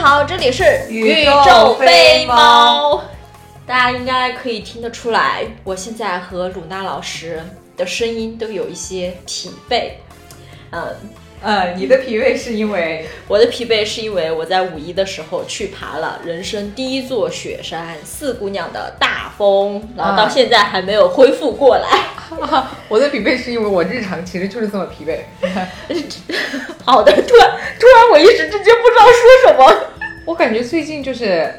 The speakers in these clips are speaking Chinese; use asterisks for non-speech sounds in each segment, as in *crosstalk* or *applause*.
好，这里是宇宙飞猫。大家应该可以听得出来，我现在和鲁娜老师的声音都有一些疲惫。嗯，呃，你的疲惫是因为我的疲惫是因为我在五一的时候去爬了人生第一座雪山四姑娘的大峰，然后到现在还没有恢复过来。*laughs* 我的疲惫是因为我日常其实就是这么疲惫。*laughs* 好的，突然突然我一时之间不知道说什么。我感觉最近就是，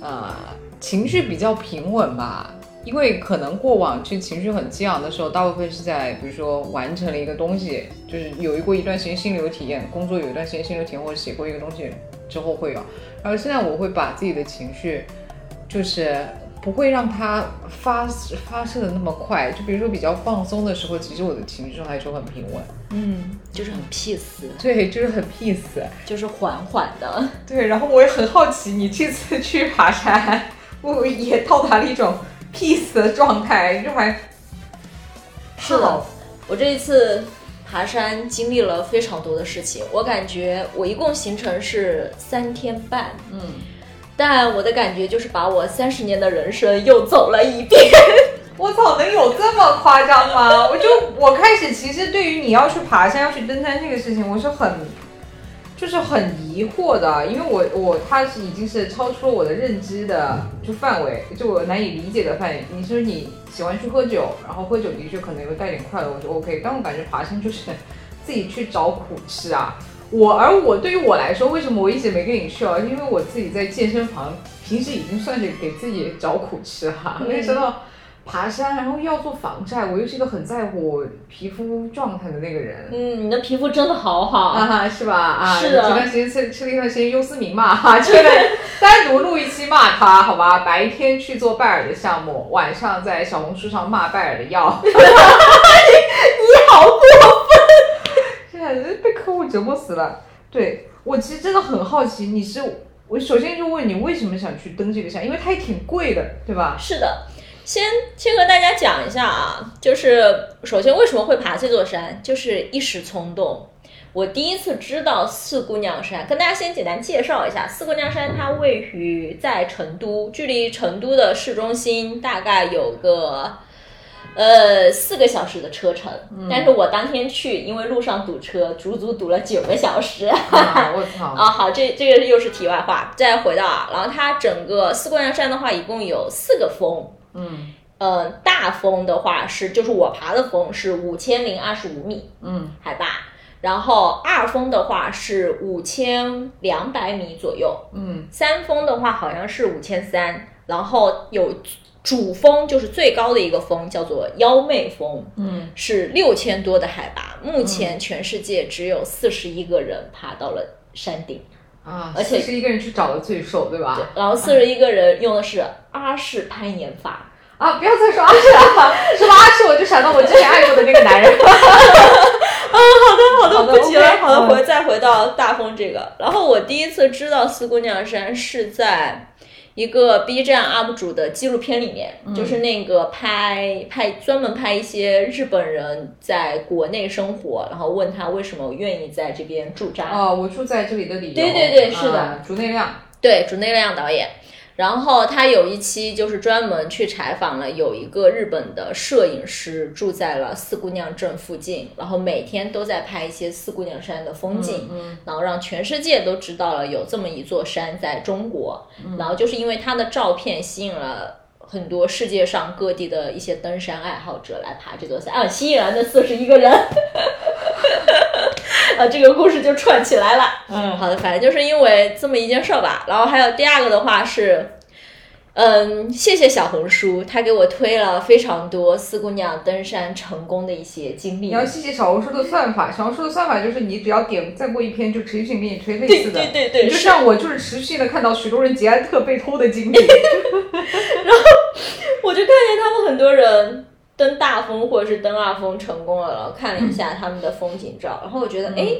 呃，情绪比较平稳吧。因为可能过往就情绪很激昂的时候，大部分是在比如说完成了一个东西，就是有一过一段时间心流体验，工作有一段时间心流体验，或者写过一个东西之后会有。然后现在我会把自己的情绪，就是不会让它发发射的那么快。就比如说比较放松的时候，其实我的情绪状态就很平稳。嗯，就是很 peace，对，就是很 peace，就是缓缓的。对，然后我也很好奇，你这次去爬山，我也到达了一种 peace 的状态，就还是的，我这一次爬山经历了非常多的事情，我感觉我一共行程是三天半，嗯，但我的感觉就是把我三十年的人生又走了一遍。*laughs* 我操，能有这么夸张吗？我就我开始其实对于你要去爬山、要去登山这个事情，我是很就是很疑惑的，因为我我它是已经是超出了我的认知的就范围，就我难以理解的范围。你说你喜欢去喝酒，然后喝酒的确可能有带点快乐，我就 OK，但我感觉爬山就是自己去找苦吃啊。我而我对于我来说，为什么我一直没跟你去啊？因为我自己在健身房，平时已经算是给自己找苦吃哈、没想到。爬山，然后要做防晒，我又是一个很在乎皮肤状态的那个人。嗯，你的皮肤真的好好啊哈，是吧？啊，是的。前段时间吃吃了一段时间优思明嘛，哈，这个单独录一期骂他，好吧？白天去做拜耳的项目，晚上在小红书上骂拜耳的药。*laughs* *laughs* 你你好过分！被客户折磨死了。对我其实真的很好奇，你是我首先就问你为什么想去登这个山，因为它也挺贵的，对吧？是的。先先和大家讲一下啊，就是首先为什么会爬这座山，就是一时冲动。我第一次知道四姑娘山，跟大家先简单介绍一下，四姑娘山它位于在成都，距离成都的市中心大概有个呃四个小时的车程。嗯、但是我当天去，因为路上堵车，足足堵了九个小时。啊、*laughs* 我操！啊，好，这这个又是题外话。再回到啊，然后它整个四姑娘山的话，一共有四个峰。嗯，呃，大峰的话是就是我爬的峰是五千零二十五米，嗯，海拔。然后二峰的话是五千两百米左右，嗯，三峰的话好像是五千三，然后有主峰就是最高的一个峰叫做幺妹峰，嗯，是六千多的海拔，目前全世界只有四十一个人爬到了山顶。啊，而且是一个人去找的最瘦，对吧？对，然后四十一个人用的是阿式攀岩法啊！不要再说阿式了，说阿式我就想到我之前爱过的那个男人。*laughs* 啊，好的好的，不提了。好的，嗯回再回到大风这个。然后我第一次知道四姑娘山是在一个 B 站 UP 主的纪录片里面，嗯就是那个拍拍专门拍一些日本人在国内生活，然后问他为什么愿意在这边驻扎。哦，我住在这里的理由。对对对是的啊竹内亮。对，竹内亮导演。然后他有一期就是专门去采访了有一个日本的摄影师住在了四姑娘镇附近，然后每天都在拍一些四姑娘山的风景，嗯然后让全世界都知道了有这么一座山在中国。嗯然后就是因为他的照片吸引了。很多世界上各地的一些登山爱好者来爬这座山，啊，吸引了那四十一个人，*laughs* 啊，这个故事就串起来了。嗯，好的，反正就是因为这么一件事儿吧。然后还有第二个的话是，嗯，谢谢小红书，他给我推了非常多四姑娘登山成功的一些经历。你要谢谢小红书的算法，小红书的算法就是你只要点再过一篇，就持续性给你推类似的。对对对，你就像我就是持续性的看到许多人捷安特被偷的经历。*laughs* 然后我就看见他们很多人登大峰或者是登二峰成功了，然后看了一下他们的风景照，然后我觉得，哎、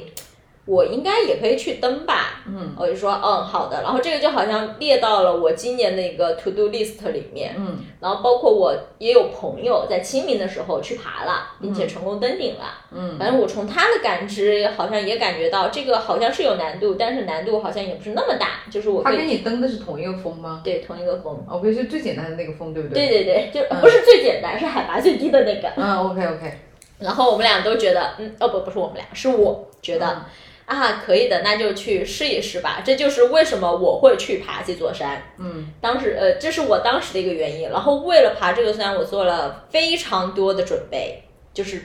我应该也可以去登吧。嗯我就说嗯好的，然后这个就好像列到了我今年的一个 to do list 里面。嗯然后包括我也有朋友在清明的时候去爬了，并且成功登顶了。嗯反正我从他的感知，好像也感觉到这个好像是有难度，但是难度好像也不是那么大，就是我他跟你登的是同一个峰吗对同一个峰。？OK，是最简单的那个峰，对不对对？对对，就不是最简单，是海拔最低的那个。嗯，OK OK，然后我们俩都觉得，嗯，哦不，不是我们俩，是我觉得、啊，可以的，那就去试一试吧。这就是为什么我会去爬这座山。嗯当时，呃，这是我当时的一个原因。然后为了爬这个山，我做了非常多的准备，就是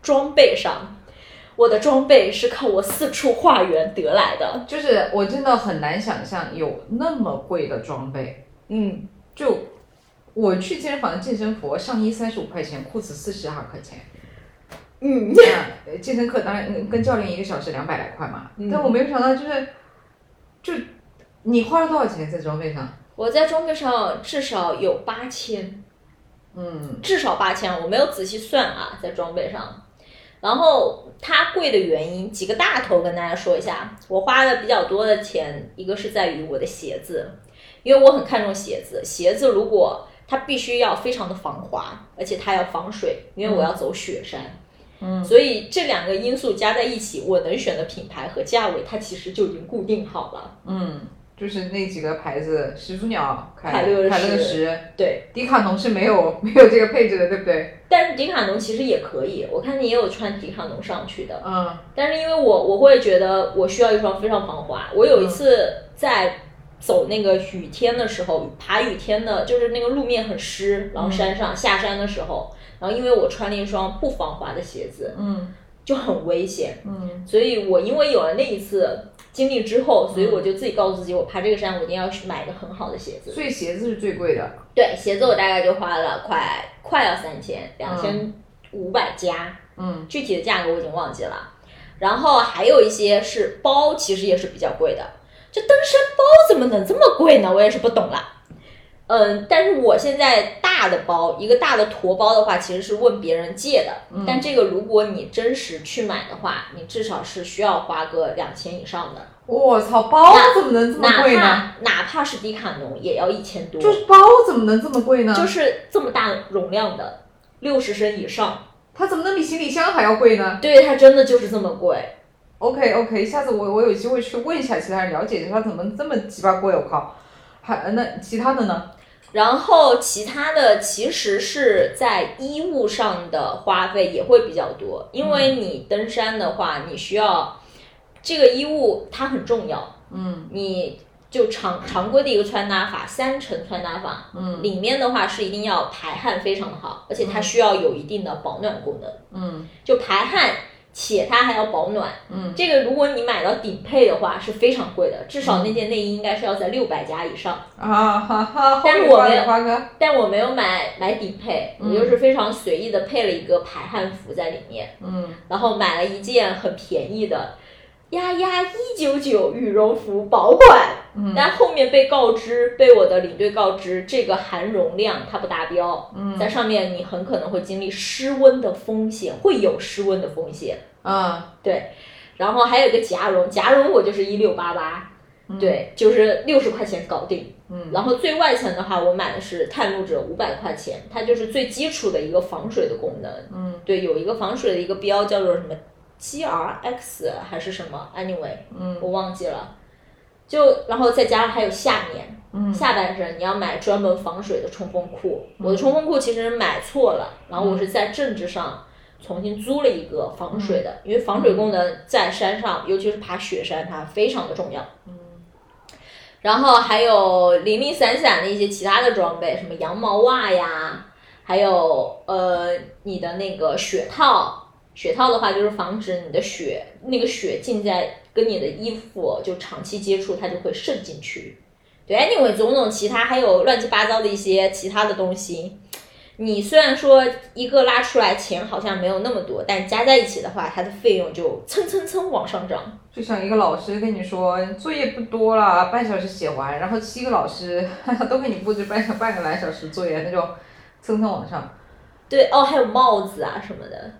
装备上，我的装备是靠我四处化缘得来的。就是我真的很难想象有那么贵的装备。嗯，就我去健身房的健身服，上衣三十五块钱，裤子四十二块钱。嗯，那健身课当然嗯跟教练一个小时两百来块嘛，嗯但我没有想到就是，就你花了多少钱在装备上？我在装备上至少有八千。嗯至少八千，我没有仔细算啊，在装备上。然后它贵的原因，几个大头跟大家说一下。我花的比较多的钱，一个是在于我的鞋子，因为我很看重鞋子。鞋子如果它必须要非常的防滑，而且它要防水，因为我要走雪山。嗯所以这两个因素加在一起，我能选的品牌和价位，它其实就已经固定好了。嗯，就是那几个牌子，始祖鸟、凯凯乐凯乐石石、对，迪卡侬是没有 *laughs* 没有这个配置的，对不对？但是迪卡侬其实也可以，我看你也有穿迪卡侬上去的。嗯但是因为我我会觉得我需要一双非常防滑。我有一次在走那个雨天的时候，爬雨天的，就是那个路面很湿，然后山上、下山的时候，然后因为我穿了一双不防滑的鞋子，嗯就很危险。嗯所以我因为有了那一次经历之后，所以我就自己告诉自己，我爬这个山我一定要去买一个很好的鞋子。所以鞋子是最贵的。对，鞋子我大概就花了快快要三千，两千五百加。嗯具体的价格我已经忘记了。然后还有一些是包，其实也是比较贵的。这登山包怎么能这么贵呢？我也是不懂了。嗯，但是我现在大的包，一个大的驮包的话，其实是问别人借的。但这个如果你真实去买的话，你至少是需要花个两千以上的。我操，包怎么能这么贵呢？怕哪怕是迪卡侬，也要一千多。就是包怎么能这么贵呢？就是这么大容量的，六十升以上，它怎么能比行李箱还要贵呢对它真的就是这么贵。？OK OK，下次我我有机会去问一下其他人，了解一下它怎么这么鸡巴贵，我靠！还那其他的呢？然后其他的其实是在衣物上的花费也会比较多，因为你登山的话，你需要这个衣物它很重要，嗯你就常常规的一个穿搭法，三层穿搭法，嗯里面的话是一定要排汗非常的好，而且它需要有一定的保暖功能，嗯就排汗。且它还要保暖，嗯，这个如果你买到顶配的话是非常贵的，至少那件内衣应该是要在六百加以上。啊哈哈，但是我没有，但我没有买买顶配，我就是非常随意的配了一个排汗服在里面，嗯。然后买了一件很便宜的丫丫一九九羽绒服保管，嗯但后面被告知，被我的领队告知这个含绒量它不达标，嗯在上面你很可能会经历失温的风险，会有失温的风险，啊对，然后还有一个夹绒，夹绒我就是一六八八。对，就是六十块钱搞定。嗯然后最外层的话，我买的是探路者五百块钱，它就是最基础的一个防水的功能。嗯对，有一个防水的一个标叫做什么 GRX 还是什么，anyway，嗯我忘记了。就然后再加上还有下面，嗯下半身你要买专门防水的冲锋裤。我的冲锋裤其实买错了，然后我是在政治上重新租了一个防水的，因为防水功能在山上，尤其是爬雪山，它非常的重要。嗯然后还有零零散散的一些其他的装备，什么羊毛袜呀，还有呃你的那个雪套。雪套的话，就是防止你的血那个血浸在跟你的衣服就长期接触，它就会渗进去。对，anyway，种种其他还有乱七八糟的一些其他的东西。你虽然说一个拉出来钱好像没有那么多，但加在一起的话，它的费用就蹭蹭蹭往上涨。就像一个老师跟你说作业不多了，半小时写完，然后七个老师 *laughs* 都给你布置半小半个来小时作业，那就蹭蹭往上。对哦，还有帽子啊什么的。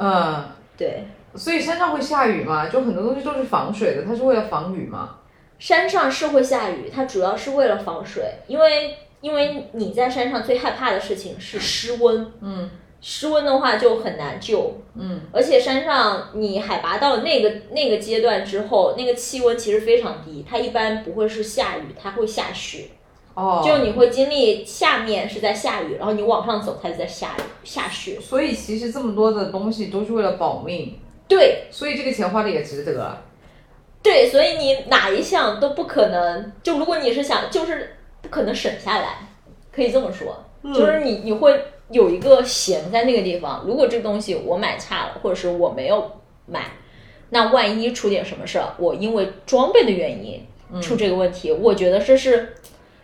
嗯，对，所以山上会下雨嘛？就很多东西都是防水的，它是为了防雨嘛。山上是会下雨，它主要是为了防水，因为因为你在山上最害怕的事情是失温，嗯。失温的话就很难救，嗯。而且山上你海拔到那个那个阶段之后，那个气温其实非常低，它一般不会是下雨，它会下雪，哦，就你会经历下面是在下雨，然后你往上走它是在下雨下雪，所以其实这么多的东西都是为了保命，对。所以这个钱花的也值得啊。对，所以你哪一项都不可能，就如果你是想就是不可能省下来，可以这么说，就是你你会有一个闲在那个地方，如果这个东西我买差了，或者是我没有买，那万一出点什么事儿，我因为装备的原因出这个问题，我觉得这是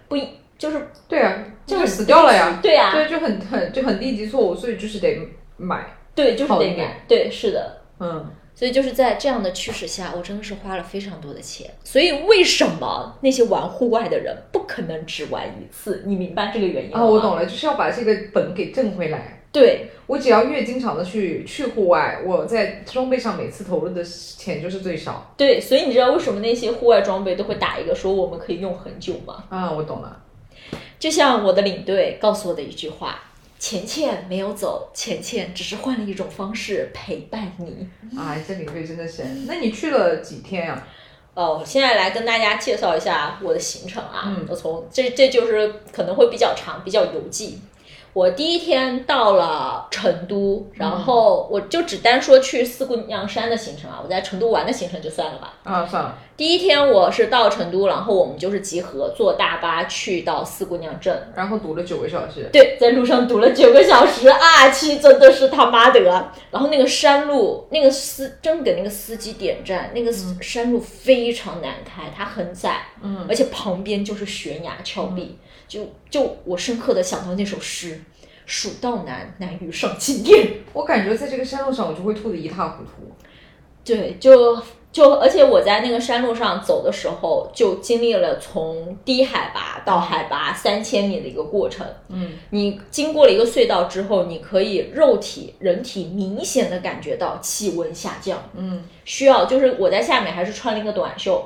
不一就是对啊，就是死掉了呀。对呀、对，就很很就很低级错误，所以就是得买。对，就是得买，对，是的。嗯，所以就是在这样的驱使下，我真的是花了非常多的钱。所以为什么那些玩户外的人不可能只玩一次？你明白这个原因吗？啊，我懂了，就是要把这个本给挣回来。对我只要越经常的去去户外，我在装备上每次投入的钱就是最少。对，所以你知道为什么那些户外装备都会打一个说我们可以用很久吗？啊，我懂了。就像我的领队告诉我的一句话：钱钱没有走，钱钱只是换了一种方式陪伴你。啊，*laughs* 这领队真的神。那你去了几天呀、哦，现在来跟大家介绍一下我的行程啊。嗯我从这这就是可能会比较长，比较游记。我第一天到了成都，然后我就只单说去四姑娘山的行程啊，我在成都玩的行程就算了吧。啊？算了，第一天我是到成都，然后我们就是集合坐大巴去到四姑娘镇，然后堵了九个小时。对，在路上堵了九个小时啊，气真的是他妈的。然后那个山路，那个司真给那个司机点赞，那个山路非常难开，它很窄，嗯，而且旁边就是悬崖峭壁，就就我深刻的想到那首诗：“蜀道难，难于上青天。”我感觉在这个山路上，我就会吐得一塌糊涂。对，就就而且我在那个山路上走的时候，就经历了从低海拔到海拔三千米的一个过程。嗯，你经过了一个隧道之后，你可以肉体人体明显的感觉到气温下降。嗯，需要就是我在下面还是穿了一个短袖，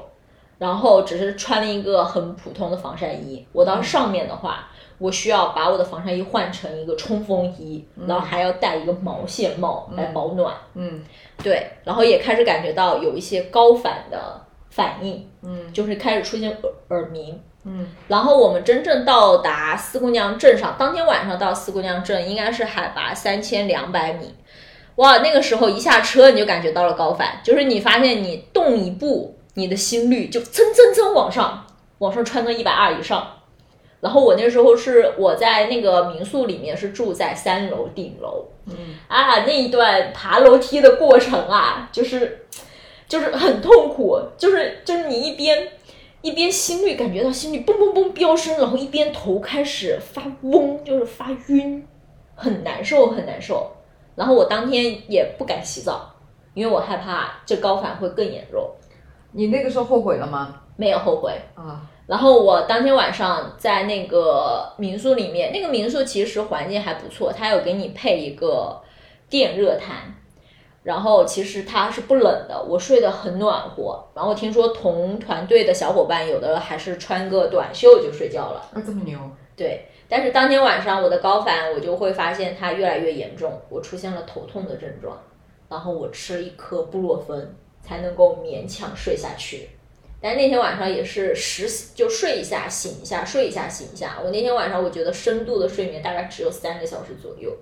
然后只是穿了一个很普通的防晒衣。我到上面的话，我需要把我的防晒衣换成一个冲锋衣，然后还要戴一个毛线帽来保暖。嗯对，然后也开始感觉到有一些高反的反应，嗯就是开始出现耳耳鸣。嗯然后我们真正到达四姑娘镇上，当天晚上到四姑娘镇应该是海拔三千两百米。哇，那个时候一下车你就感觉到了高反，就是你发现你动一步，你的心率就蹭蹭蹭往上，往上窜到一百二以上。然后我那时候是我在那个民宿里面是住在三楼顶楼，嗯啊，那一段爬楼梯的过程啊，就是就是很痛苦，就是就是你一边一边心率感觉到心率嘣嘣嘣飙升，然后一边头开始发嗡，就是发晕，很难受很难受。然后我当天也不敢洗澡，因为我害怕这高反会更严重。你那个时候后悔了吗？没有后悔，啊，然后我当天晚上在那个民宿里面，那个民宿其实环境还不错，它有给你配一个电热毯，然后其实它是不冷的，我睡得很暖和。然后听说同团队的小伙伴有的还是穿个短袖就睡觉了，那这么牛。对。但是当天晚上我的高反，我就会发现它越来越严重，我出现了头痛的症状，然后我吃了一颗布洛芬才能够勉强睡下去。但那天晚上也是时就睡一下醒一下，睡一下醒一下。我那天晚上我觉得深度的睡眠大概只有三个小时左右，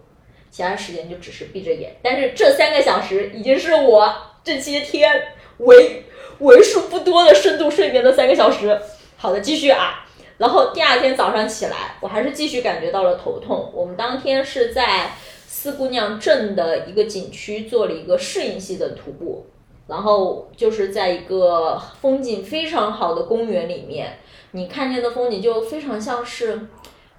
其他时间就只是闭着眼。但是这三个小时已经是我这些天为为数不多的深度睡眠的三个小时。好的，继续啊。然后第二天早上起来，我还是继续感觉到了头痛。我们当天是在四姑娘镇的一个景区做了一个适应性的徒步，然后就是在一个风景非常好的公园里面，你看见的风景就非常像是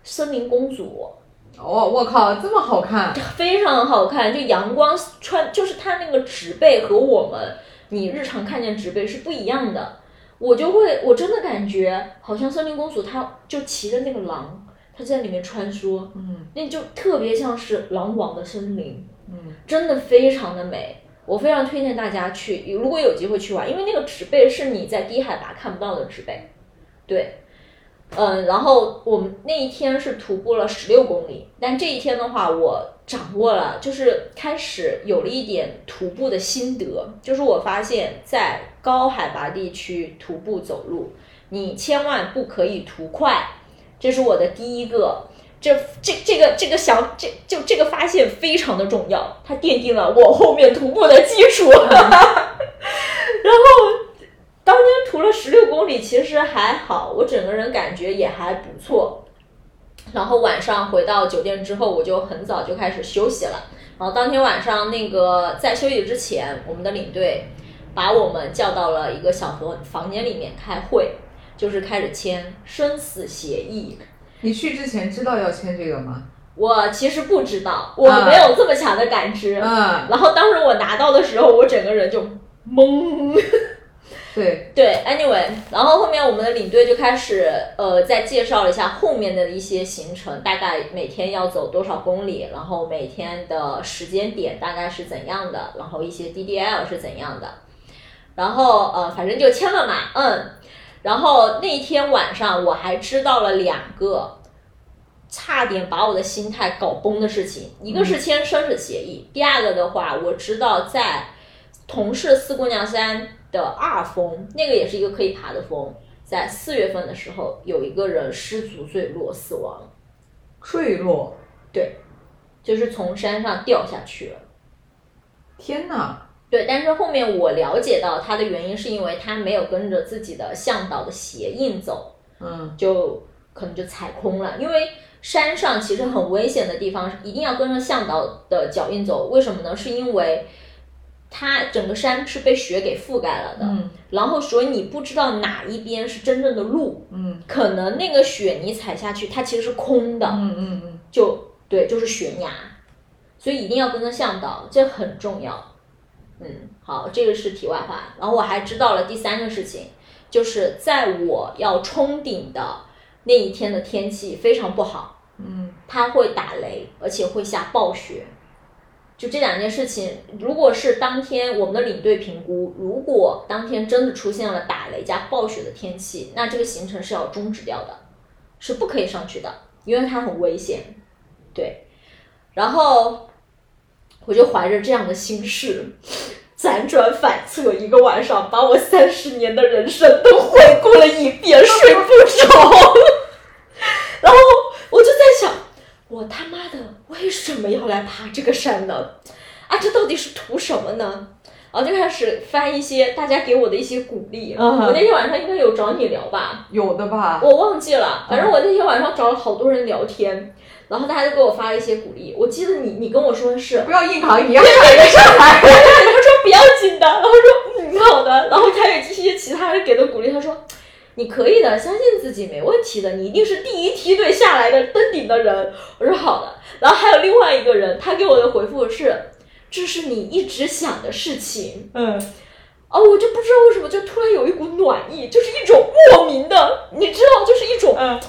森林公主，哦，我靠，这么好看！非常好看。就阳光穿，就是它那个植被和我们你日常看见植被是不一样的。我就会，我真的感觉好像森林公主，她就骑着那个狼，她在里面穿梭，嗯那就特别像是狼王的森林，嗯真的非常的美。我非常推荐大家去，如果有机会去玩，因为那个植被是你在低海拔看不到的植被。对，嗯，然后我们那一天是徒步了十六公里，但这一天的话，我掌握了，就是开始有了一点徒步的心得，就是我发现，在高海拔地区徒步走路，你千万不可以图快，这是我的第一个。这这这个这个想这就这个发现非常的重要，它奠定了我后面徒步的基础。*laughs* 然后当天徒了十六公里，其实还好，我整个人感觉也还不错。然后晚上回到酒店之后，我就很早就开始休息了。然后当天晚上那个在休息之前，我们的领队把我们叫到了一个小房房间里面开会，就是开始签生死协议。你去之前知道要签这个吗？我其实不知道，我没有这么强的感知。嗯，然后当时我拿到的时候，我整个人就懵。*laughs* 对对，anyway，然后后面我们的领队就开始呃，再介绍了一下后面的一些行程，大概每天要走多少公里，然后每天的时间点大概是怎样的，然后一些 DDL 是怎样的，然后呃，反正就签了嘛，嗯。然后那天晚上，我还知道了两个差点把我的心态搞崩的事情。一个是签生死协议，第二个的话，我知道在同是四姑娘山的二峰，那个也是一个可以爬的峰，在四月份的时候，有一个人失足坠落死亡。坠落？对，就是从山上掉下去了。天哪！对，但是后面我了解到他的原因是因为他没有跟着自己的向导的鞋印走，嗯，就可能就踩空了。因为山上其实很危险的地方，一定要跟着向导的脚印走。为什么呢？是因为它整个山是被雪给覆盖了的，嗯，然后所以你不知道哪一边是真正的路，嗯，可能那个雪你踩下去，它其实是空的，嗯嗯嗯，就对，就是悬崖，所以一定要跟着向导，这很重要。嗯，好，这个是题外话。然后我还知道了第三个事情，就是在我要冲顶的那一天的天气非常不好，嗯，它会打雷，而且会下暴雪。就这两件事情，如果是当天我们的领队评估，如果当天真的出现了打雷加暴雪的天气，那这个行程是要终止掉的，是不可以上去的，因为它很危险。对，然后。我就怀着这样的心事，辗转反侧一个晚上，把我三十年的人生都回顾了一遍，*laughs* 睡不着。然后我就在想，我他妈的为什么要来爬这个山呢？啊，这到底是图什么呢？然后就开始翻一些大家给我的一些鼓励。我那天晚上应该有找你聊吧？有的吧？我忘记了，反正我那天晚上找了好多人聊天。然后大家就给我发了一些鼓励，我记得你你跟我说的是不要硬扛，你要对 *laughs* 对对，*laughs* 他说不要紧的，然后说嗯好的，然后还有一些其他人给的鼓励，他说你可以的，相信自己没问题的，你一定是第一梯队下来的登顶的人，我说好的，然后还有另外一个人，他给我的回复是这是你一直想的事情，嗯，哦，我就不知道为什么就突然有一股暖意，就是一种莫名的，你知道，就是一种嗯。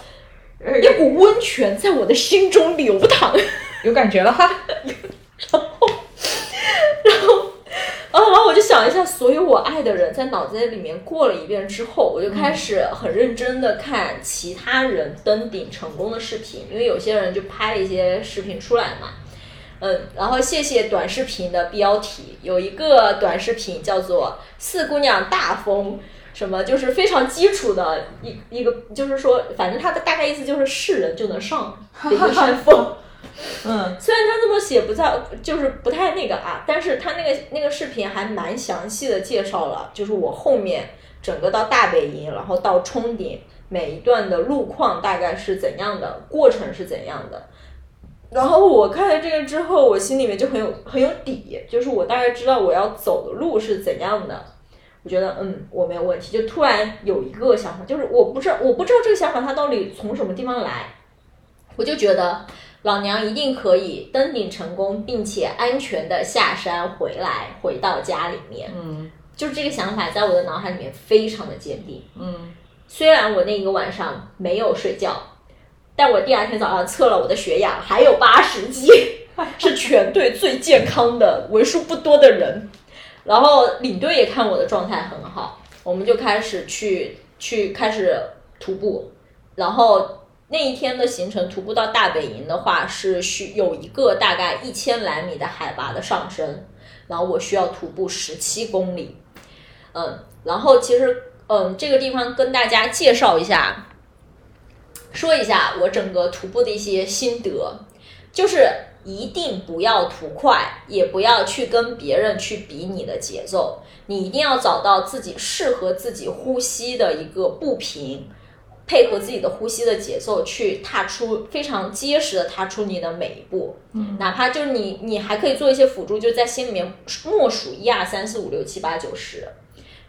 一股温泉在我的心中流淌，*laughs* 有感觉了哈。然后，然后，啊，然后我就想一下，所有我爱的人在脑子里面过了一遍之后，我就开始很认真的看其他人登顶成功的视频，因为有些人就拍了一些视频出来嘛。嗯，然后谢谢短视频的标题，有一个短视频叫做《四姑娘大风》。什么就是非常基础的一一个，就是说，反正他的大概意思就是是人就能上的一个山峰。嗯，虽然他这么写不在，就是不太那个啊，但是他那个那个视频还蛮详细的介绍了，就是我后面整个到大本营，然后到冲顶每一段的路况大概是怎样的，过程是怎样的。然后我看了这个之后，我心里面就很有很有底，就是我大概知道我要走的路是怎样的。我觉得嗯，我没有问题。就突然有一个想法，就是我不知道，我不知道这个想法它到底从什么地方来。我就觉得老娘一定可以登顶成功，并且安全的下山回来，回到家里面。嗯，就是这个想法在我的脑海里面非常的坚定。嗯，虽然我那一个晚上没有睡觉，但我第二天早上测了我的血氧，还有八十几，*laughs* 是全队最健康的、为数不多的人。然后领队也看我的状态很好，我们就开始去去开始徒步，然后那一天的行程徒步到大本营的话是需有一个大概一千来米的海拔的上升，然后我需要徒步十七公里，嗯，然后其实嗯这个地方跟大家介绍一下，说一下我整个徒步的一些心得，就是一定不要图快，也不要去跟别人去比你的节奏，你一定要找到自己适合自己呼吸的一个步频，配合自己的呼吸的节奏去踏出非常结实的踏出你的每一步，嗯，哪怕就是你你还可以做一些辅助，就在心里面默数一二三四五六七八九十。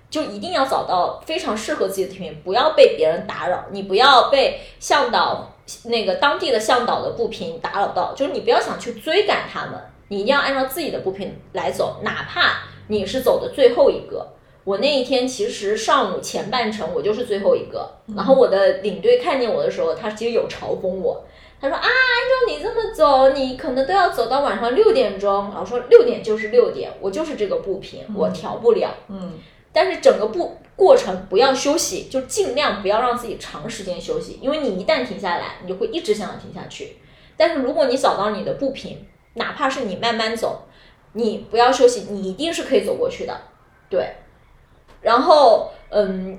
就一定要找到非常适合自己的步频，不要被别人打扰，你不要被向导那个当地的向导的步频打扰到，就是你不要想去追赶他们，你一定要按照自己的步频来走，哪怕你是走的最后一个。我那一天其实上午前半程我就是最后一个，然后我的领队看见我的时候，他其实有嘲讽我，他说啊，按照你这么走，你可能都要走到晚上六点钟。然后说六点就是六点，我就是这个步频，我调不了。嗯但是整个步过程不要休息，就尽量不要让自己长时间休息，因为你一旦停下来，你就会一直想要停下去。但是如果你找到你的步频，哪怕是你慢慢走，你不要休息，你一定是可以走过去的。对，然后嗯，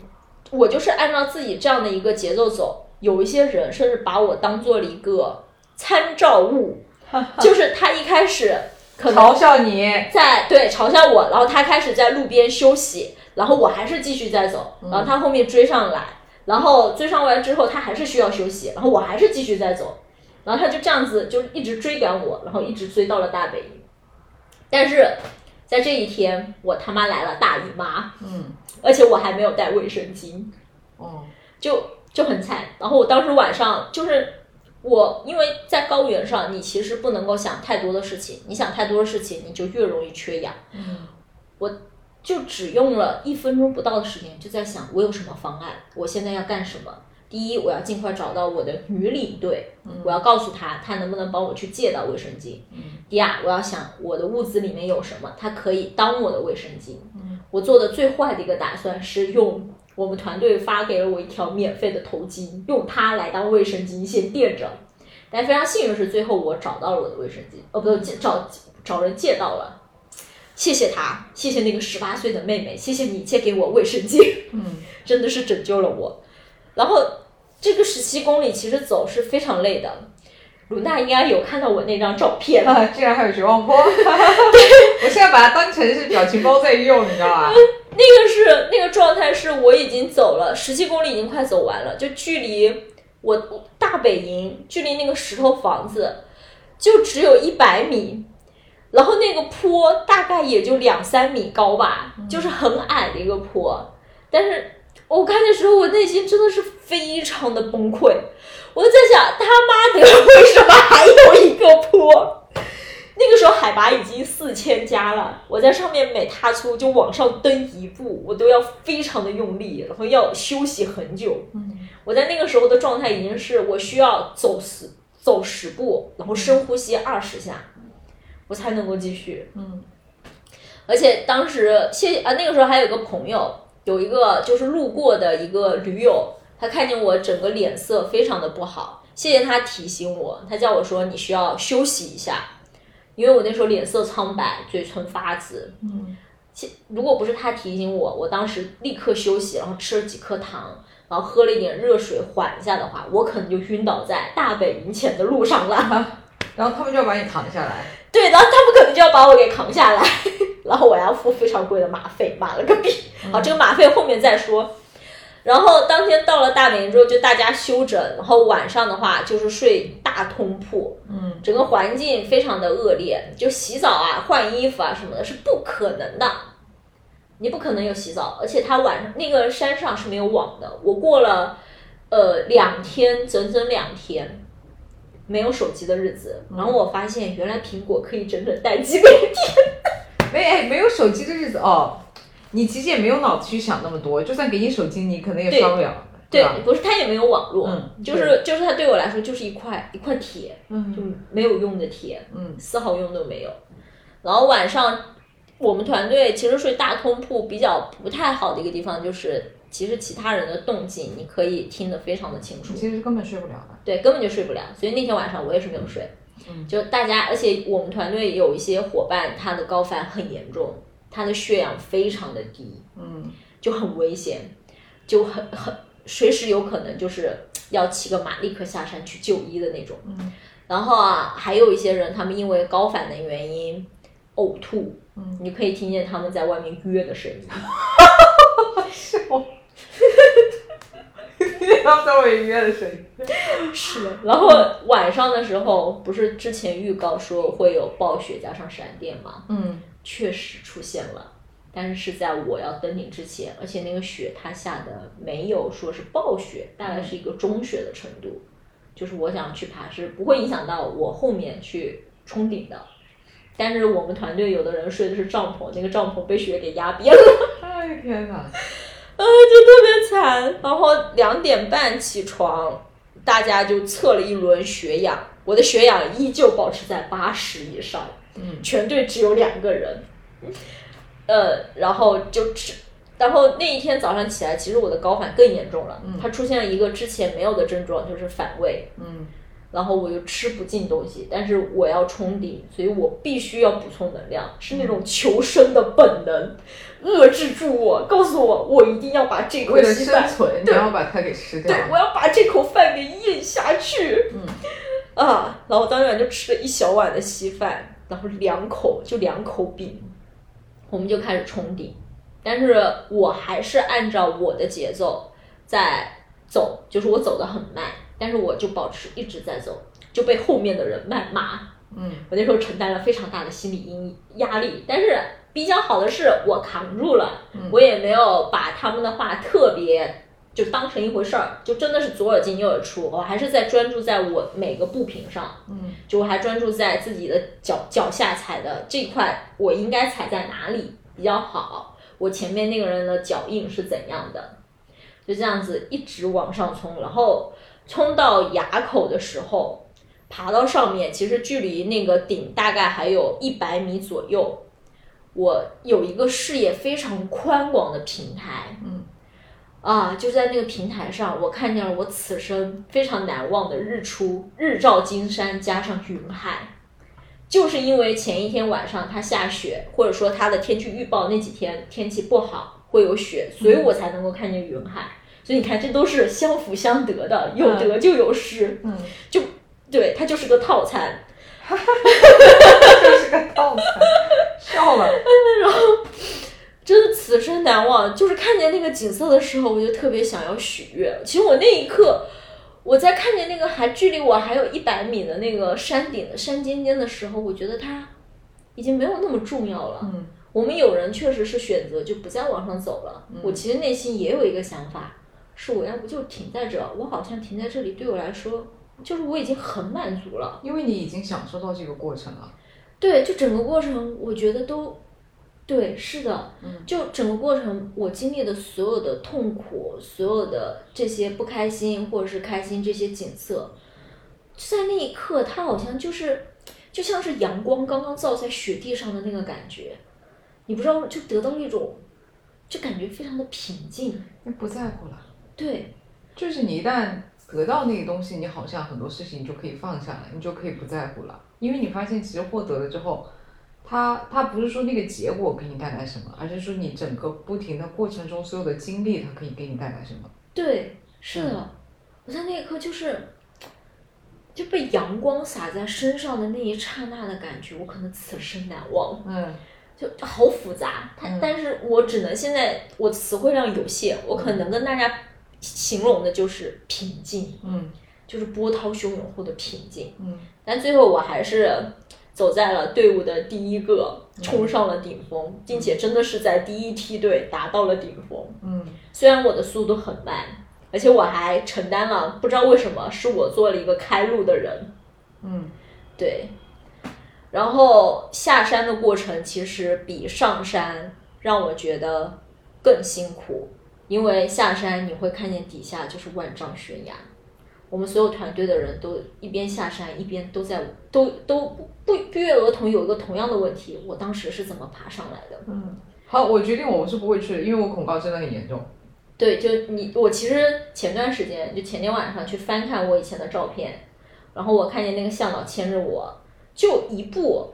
我就是按照自己这样的一个节奏走，有一些人甚至把我当做了一个参照物，*laughs* 就是他一开始可能嘲笑你，在对嘲笑我，然后他开始在路边休息，然后我还是继续在走，然后他后面追上来，然后追上来之后他还是需要休息，然后我还是继续在走，然后他就这样子就一直追赶我，然后一直追到了大北营，但是在这一天我他妈来了大姨妈，嗯，而且我还没有带卫生巾，哦，就就很惨。然后我当时晚上就是我，因为在高原上，你其实不能够想太多的事情，你想太多的事情，你就越容易缺氧。嗯，我就只用了一分钟不到的时间，就在想我有什么方案，我现在要干什么。第一，我要尽快找到我的女领队，我要告诉她，她能不能帮我去借到卫生巾。第二，我要想我的物资里面有什么，她可以当我的卫生巾。我做的最坏的一个打算是用我们团队发给了我一条免费的头巾，用它来当卫生巾先垫着。但非常幸运的是，最后我找到了我的卫生巾，哦，不对，借找找人借到了。谢谢他，谢谢那个十八岁的妹妹，谢谢你借给我卫生巾，嗯，*laughs* 真的是拯救了我。然后这个十七公里其实走是非常累的，卢娜应该有看到我那张照片，啊，竟然还有绝望坡，*laughs* 我现在把它当成是表情包在用，你知道吧？那个是那个状态是我已经走了十七公里，已经快走完了，就距离我大本营，距离那个石头房子就只有一百米，然后那个坡大概也就两三米高吧，就是很矮的一个坡。但是我看的时候，我内心真的是非常的崩溃，我就在想，他妈的，为什么还有一个坡？那个时候海拔已经四千加了，我在上面每踏出就往上蹬一步，我都要非常的用力，然后要休息很久。嗯，我在那个时候的状态已经是我需要走十走十步，然后深呼吸二十下，我才能够继续。嗯，而且当时谢啊，那个时候还有个朋友，有一个就是路过的一个驴友，他看见我整个脸色非常的不好，谢谢他提醒我，他叫我说你需要休息一下，因为我那时候脸色苍白，嘴唇发紫。嗯，其如果不是他提醒我，我当时立刻休息，然后吃了几颗糖，然后喝了一点热水缓一下的话，我可能就晕倒在大北营前的路上了。*laughs* 然后他们就要把你扛下来，对，然后他们可能就要把我给扛下来，然后我要付非常贵的马费，马了个逼！好，这个马费后面再说。然后当天到了大北营之后，就大家休整，然后晚上的话就是睡大通铺，嗯，整个环境非常的恶劣，就洗澡啊、换衣服啊什么的是不可能的，你不可能有洗澡，而且它晚上那个山上是没有网的。我过了呃两天，整整两天没有手机的日子，然后我发现原来苹果可以整整待机两天。没哎没有手机的日子哦，你其实也没有脑子去想那么多，就算给你手机，你可能也刷不了，对吧？，不是它也没有网络，嗯就是就是它对我来说就是一块一块铁，就嗯没有用的铁，嗯丝毫用都没有。然后晚上我们团队其实睡大通铺比较不太好的一个地方就是，其实其他人的动静你可以听得非常的清楚，其实根本睡不了的。对，根本就睡不了。所以那天晚上我也是没有睡，嗯就大家，而且我们团队有一些伙伴，他的高反很严重，他的血氧非常的低，嗯，就很危险，就很很随时有可能就是要骑个马立刻下山去就医的那种。嗯然后啊，还有一些人，他们因为高反的原因呕吐，嗯你可以听见他们在外面约的声音。*laughs* 他们在我约的声音。是的，然后晚上的时候，不是之前预告说会有暴雪加上闪电吗？嗯确实出现了，但是是在我要登顶之前，而且那个雪它下的没有说是暴雪，大概是一个中雪的程度，就是我想去爬是不会影响到我后面去冲顶的。但是我们团队有的人睡的是帐篷，那个帐篷被雪给压扁了，哎天哪！呃，就特别惨。然后两点半起床，大家就测了一轮血氧，我的血氧依旧保持在八十以上。嗯全队只有两个人，呃，然后就吃，然后那一天早上起来，其实我的高反更严重了，嗯它出现了一个之前没有的症状，就是反胃，嗯然后我又吃不进东西，但是我要冲顶，所以我必须要补充能量，是那种求生的本能，遏制住我，告诉我我一定要把这口饭生存，你对要把它给吃掉对，。我要把这口饭给咽下去。嗯啊，然后当晚就吃了一小碗的稀饭，然后两口就两口饼，我们就开始冲顶。但是我还是按照我的节奏在走，就是我走的很慢，但是我就保持一直在走，就被后面的人谩骂。嗯。我那时候承担了非常大的心理阴压力，但是比较好的是我扛住了，嗯。我也没有把他们的话特别就当成一回事儿，就真的是左耳进右耳出，我还是在专注在我每个步频上，嗯。就我还专注在自己的脚脚下踩的这块，我应该踩在哪里比较好，我前面那个人的脚印是怎样的，就这样子一直往上冲，然后冲到垭口的时候，爬到上面，其实距离那个顶大概还有一百米左右。我有一个视野非常宽广的平台，嗯，啊，就在那个平台上，我看见了我此生非常难忘的日出，日照金山加上云海。就是因为前一天晚上它下雪，或者说它的天气预报那几天天气不好会有雪，所以我才能够看见云海。所以你看，这都是相辅相得的，有得就有失，嗯，就对，它就是个套餐。哈哈哈就是个套餐，笑了。*laughs* 然后真的此生难忘。就是看见那个景色的时候，我就特别想要许愿。其实我那一刻，我在看见那个还距离我还有一百米的那个山顶的山尖尖的时候，我觉得它已经没有那么重要了。嗯我们有人确实是选择就不再往上走了。嗯我其实内心也有一个想法，是我要不就停在这，我好像停在这里对我来说，就是我已经很满足了。因为你已经享受到这个过程了。对，就整个过程，我觉得都，对，是的，嗯就整个过程，我经历的所有的痛苦，所有的这些不开心或者是开心这些景色，就在那一刻，它好像就是，就像是阳光刚刚照在雪地上的那个感觉，你不知道，就得到一种，就感觉非常的平静，你不在乎了，对，就是你一旦得到那个东西，你好像很多事情你就可以放下了，你就可以不在乎了，因为你发现其实获得了之后，它它不是说那个结果给你带来什么，而是说你整个不停的过程中所有的经历，它可以给你带来什么。对，是的，我在那一刻就是就被阳光洒在身上的那一刹那的感觉，我可能此生难忘，嗯。就就好复杂。它，嗯。但是我只能现在我词汇量有限，我可能跟大家形容的就是平静，嗯。就是波涛汹涌后的平静。嗯。但最后我还是走在了队伍的第一个，冲上了顶峰，并且真的是在第一梯队达到了顶峰。嗯。虽然我的速度很慢，而且我还承担了不知道为什么是我做了一个开路的人，嗯。对。然后下山的过程其实比上山让我觉得更辛苦，因为下山你会看见底下就是万丈悬崖，我们所有团队的人都一边下山一边都在都都不约而同有一个同样的问题，我当时是怎么爬上来的？嗯，好，我决定我是不会去的，因为我恐高真的很严重。对，就你我其实前段时间就前天晚上去翻看我以前的照片，然后我看见那个向导牵着我，就一步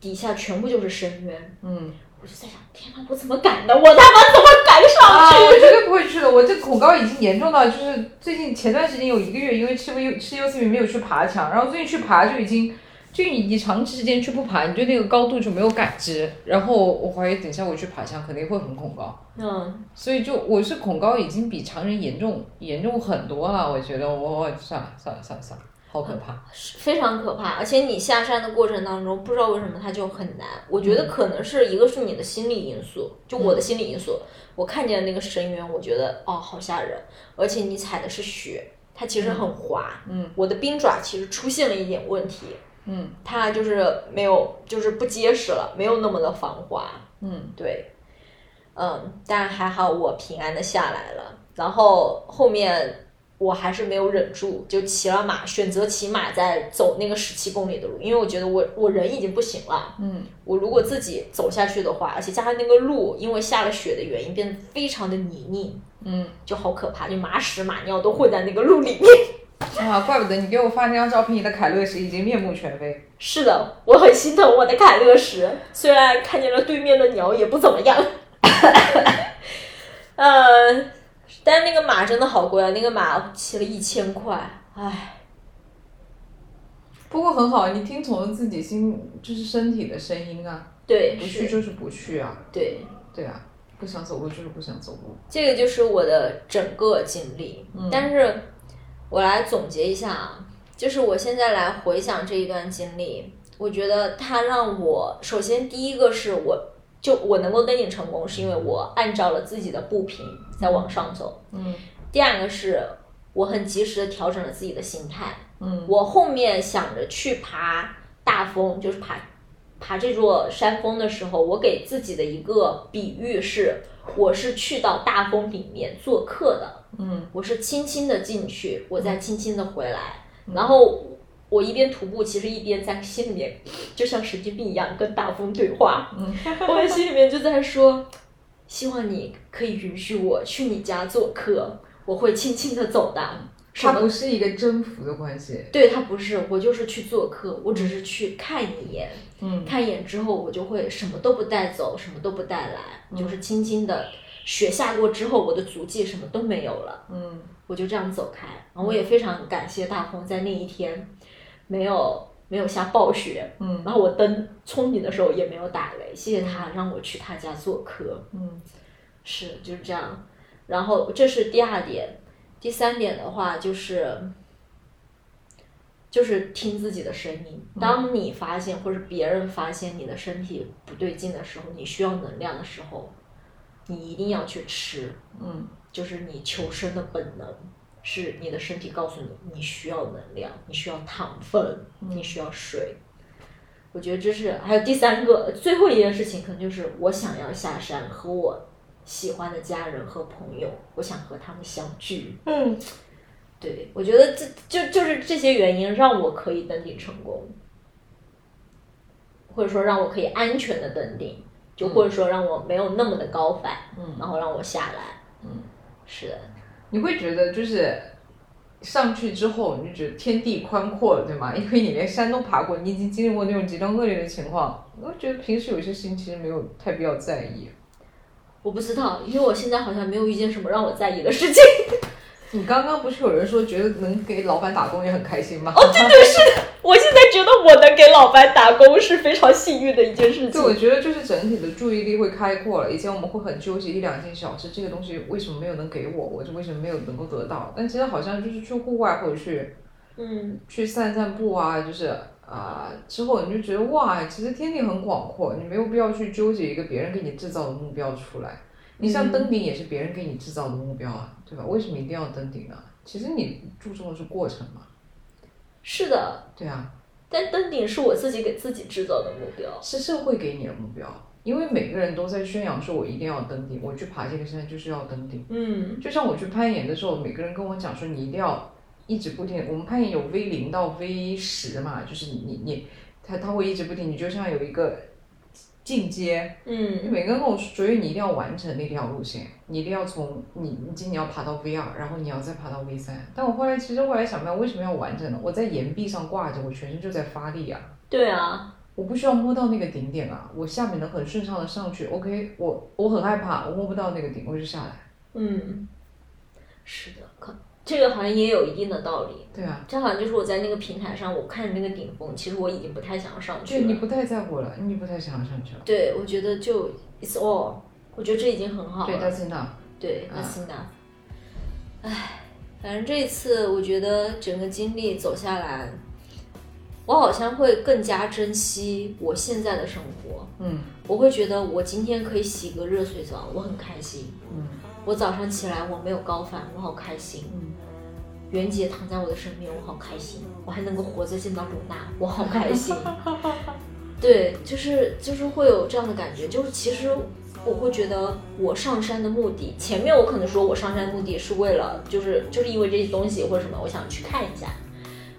底下全部就是深渊，嗯，我就在想，天呐，我怎么敢的？我他妈怎么敢上啊，去？我绝对不会去的。我这恐高已经严重到，就是最近前段时间有一个月，因为吃优吃优思明没有去爬墙，然后最近去爬就已经，就你你长时间去不爬，你对那个高度就没有感知。然后我怀疑等一下我去爬墙肯定会很恐高，嗯，所以就我是恐高已经比常人严重严重很多了。我觉得我我算了算了算了算了，好可怕。是非常可怕。而且你下山的过程当中，不知道为什么它就很难。我觉得可能是一个是你的心理因素，就我的心理因素。我看见那个深渊，我觉得哦好吓人，而且你踩的是雪，它其实很滑。嗯，我的冰爪其实出现了一点问题，嗯它就是没有，就是不结实了，没有那么的防滑。嗯对，嗯，但还好我平安的下来了。然后后面我还是没有忍住，就骑了马，选择骑马在走那个十七公里的路，因为我觉得我我人已经不行了。嗯我如果自己走下去的话，而且加上那个路，因为下了雪的原因，变得非常的泥泞，嗯就好可怕，就马屎马尿都混在那个路里面。*laughs* 啊，怪不得你给我发那张照片，你的凯乐石已经面目全非。是的，我很心疼我的凯乐石，虽然看见了对面的鸟也不怎么样。*laughs* 呃，但是那个马真的好贵啊，那个马骑了一千块，唉，不过很好，你听从了自己心，就是身体的声音啊，对，不去，就是不去啊，对，对啊，不想走路就是不想走路。这个就是我的整个经历。但是，我来总结一下啊，就是我现在来回想这一段经历，我觉得它让我首先第一个是我就我能够登顶成功，是因为我按照了自己的步频在往上走。嗯第二个是我很及时的调整了自己的心态。嗯我后面想着去爬大峰，就是爬爬这座山峰的时候，我给自己的一个比喻是，我是去到大峰里面做客的，嗯我是轻轻的进去，我再轻轻的回来，然后我一边徒步，其实一边在心里面就像神经病一样跟大风对话，嗯。*laughs* 我在心里面就在说，希望你可以允许我去你家做客，我会轻轻的走的。它不是一个征服的关系。对它不是，我就是去做客，我只是去看一眼，嗯。看一眼之后我就会什么都不带走，什么都不带来，就是轻轻的雪下过之后，我的足迹什么都没有了，嗯。我就这样走开。然后我也非常感谢大风在那一天没有没有下暴雪，嗯然后我登冲顶的时候也没有打雷，谢谢他让我去他家做客。嗯是就是这样。然后这是第二点，第三点的话就是，就是听自己的声音。当你发现或者别人发现你的身体不对劲的时候，你需要能量的时候，你一定要去吃，嗯就是你求生的本能。是你的身体告诉你，你需要能量，你需要糖分，你需要水。我觉得这是还有第三个，最后一件事情，可能就是我想要下山和我喜欢的家人和朋友，我想和他们相聚。嗯。对，我觉得这就就是这些原因让我可以登顶成功，或者说让我可以安全的登顶，就或者说让我没有那么的高反，嗯。然后让我下来。嗯，是的，你会觉得就是上去之后，你就觉得天地宽阔，对吗？因为你连山都爬过，你已经经历过那种极端恶劣的情况，我觉得平时有些事情其实没有太必要在意。我不知道，因为我现在好像没有遇见什么让我在意的事情。你刚刚不是有人说觉得能给老板打工也很开心吗？哦，对对是的，我现在觉得我能给老板打工是非常幸运的一件事情对，我。觉得就是整体的注意力会开阔了。以前我们会很纠结一两件小事，这个东西为什么没有能给我，我就为什么没有能够得到？但其实好像就是去户外或者去嗯，去散散步啊，就是啊、之后你就觉得哇，其实天地很广阔，你没有必要去纠结一个别人给你制造的目标出来。你像登顶也是别人给你制造的目标啊，对吧？为什么一定要登顶呢？其实你注重的是过程嘛，是的，对啊，但登顶是我自己给自己制造的目标。是社会给你的目标，因为每个人都在宣扬说我一定要登顶，我去爬这个山就是要登顶。嗯就像我去攀岩的时候，每个人跟我讲说你一定要一直不停，我们攀岩有 V 零到 V 十嘛，就是你你你，它它会一直不停，你就像有一个进阶，嗯每个人跟我说，所以你一定要完成那条路线，你一定要从你你今年要爬到 V 二，然后你要再爬到 V 三。但我后来其实后来想，我为什么要完整呢？我在岩壁上挂着，我全身就在发力啊。对啊，我不需要摸到那个顶点啊，我下面能很顺畅的上去。OK，我我很害怕，我摸不到那个顶，我就下来。嗯，是的，可这个好像也有一定的道理。对啊，这好像就是我在那个平台上，我看着那个顶峰，其实我已经不太想要上去了。对你不太在乎了，你不太想要上去了。对，我觉得就 it's all，我觉得这已经很好对了。，That's enough。对嗯，that's enough。唉，反正这一次我觉得整个经历走下来，我好像会更加珍惜我现在的生活。嗯我会觉得我今天可以洗个热水澡，我很开心。嗯我早上起来我没有高反，我好开心。嗯，袁姐躺在我的身边，我好开心。我还能够活着见到鲁娜，我好开心。*laughs* 对，就是就是会有这样的感觉，就是其实我会觉得我上山的目的，前面我可能说我上山的目的是为了，就是就是因为这些东西或者什么，我想去看一下。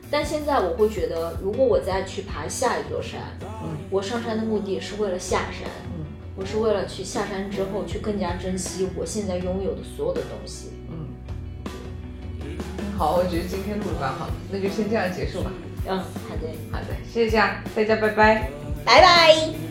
但现在我会觉得，如果我再去爬下一座山，嗯我上山的目的是为了下山，嗯我是为了去下山之后去更加珍惜我现在拥有的所有的东西。嗯。好，我觉得今天录的蛮好的，那就先这样结束吧。嗯，好的，好的，谢谢大家，大家拜拜。拜拜。